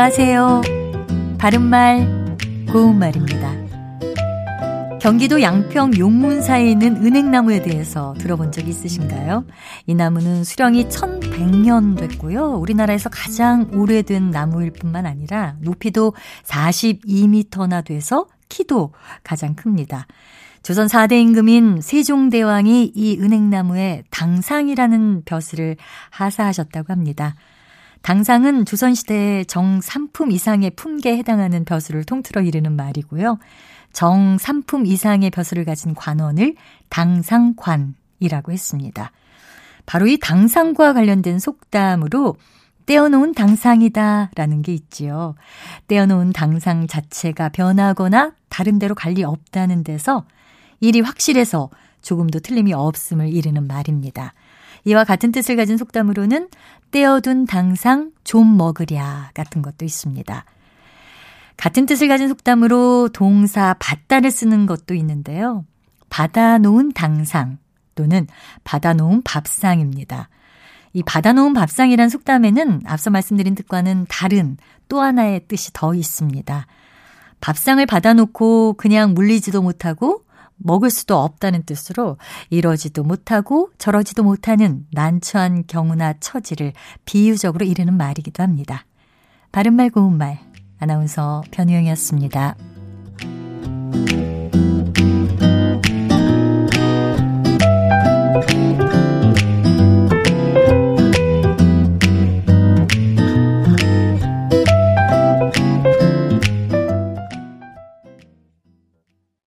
안녕하세요. 바른말, 고운말입니다. 경기도 양평 용문사에 있는 은행나무에 대해서 들어본 적 있으신가요? 이 나무는 수령이 1100년 됐고요. 우리나라에서 가장 오래된 나무일 뿐만 아니라 높이도 42m나 돼서 키도 가장 큽니다. 조선 4대 임금인 세종대왕이 이 은행나무에 당상이라는 벼슬을 하사하셨다고 합니다. 당상은 조선시대의 정삼품 이상의 품계에 해당하는 벼슬을 통틀어 이르는 말이고요. 정삼품 이상의 벼슬을 가진 관원을 당상관이라고 했습니다. 바로 이 당상과 관련된 속담으로 떼어놓은 당상이다 라는 게 있지요. 떼어놓은 당상 자체가 변하거나 다른 데로 갈 리 없다는 데서 일이 확실해서 조금도 틀림이 없음을 이르는 말입니다. 이와 같은 뜻을 가진 속담으로는 떼어둔 당상 좀 먹으랴 같은 것도 있습니다. 같은 뜻을 가진 속담으로 동사 받다를 쓰는 것도 있는데요. 받아놓은 당상 또는 받아놓은 밥상입니다. 이 받아놓은 밥상이란 속담에는 앞서 말씀드린 뜻과는 다른 또 하나의 뜻이 더 있습니다. 밥상을 받아놓고 그냥 물리지도 못하고 먹을 수도 없다는 뜻으로 이러지도 못하고 저러지도 못하는 난처한 경우나 처지를 비유적으로 이르는 말이기도 합니다. 바른말 고운말 아나운서 변희영이었습니다.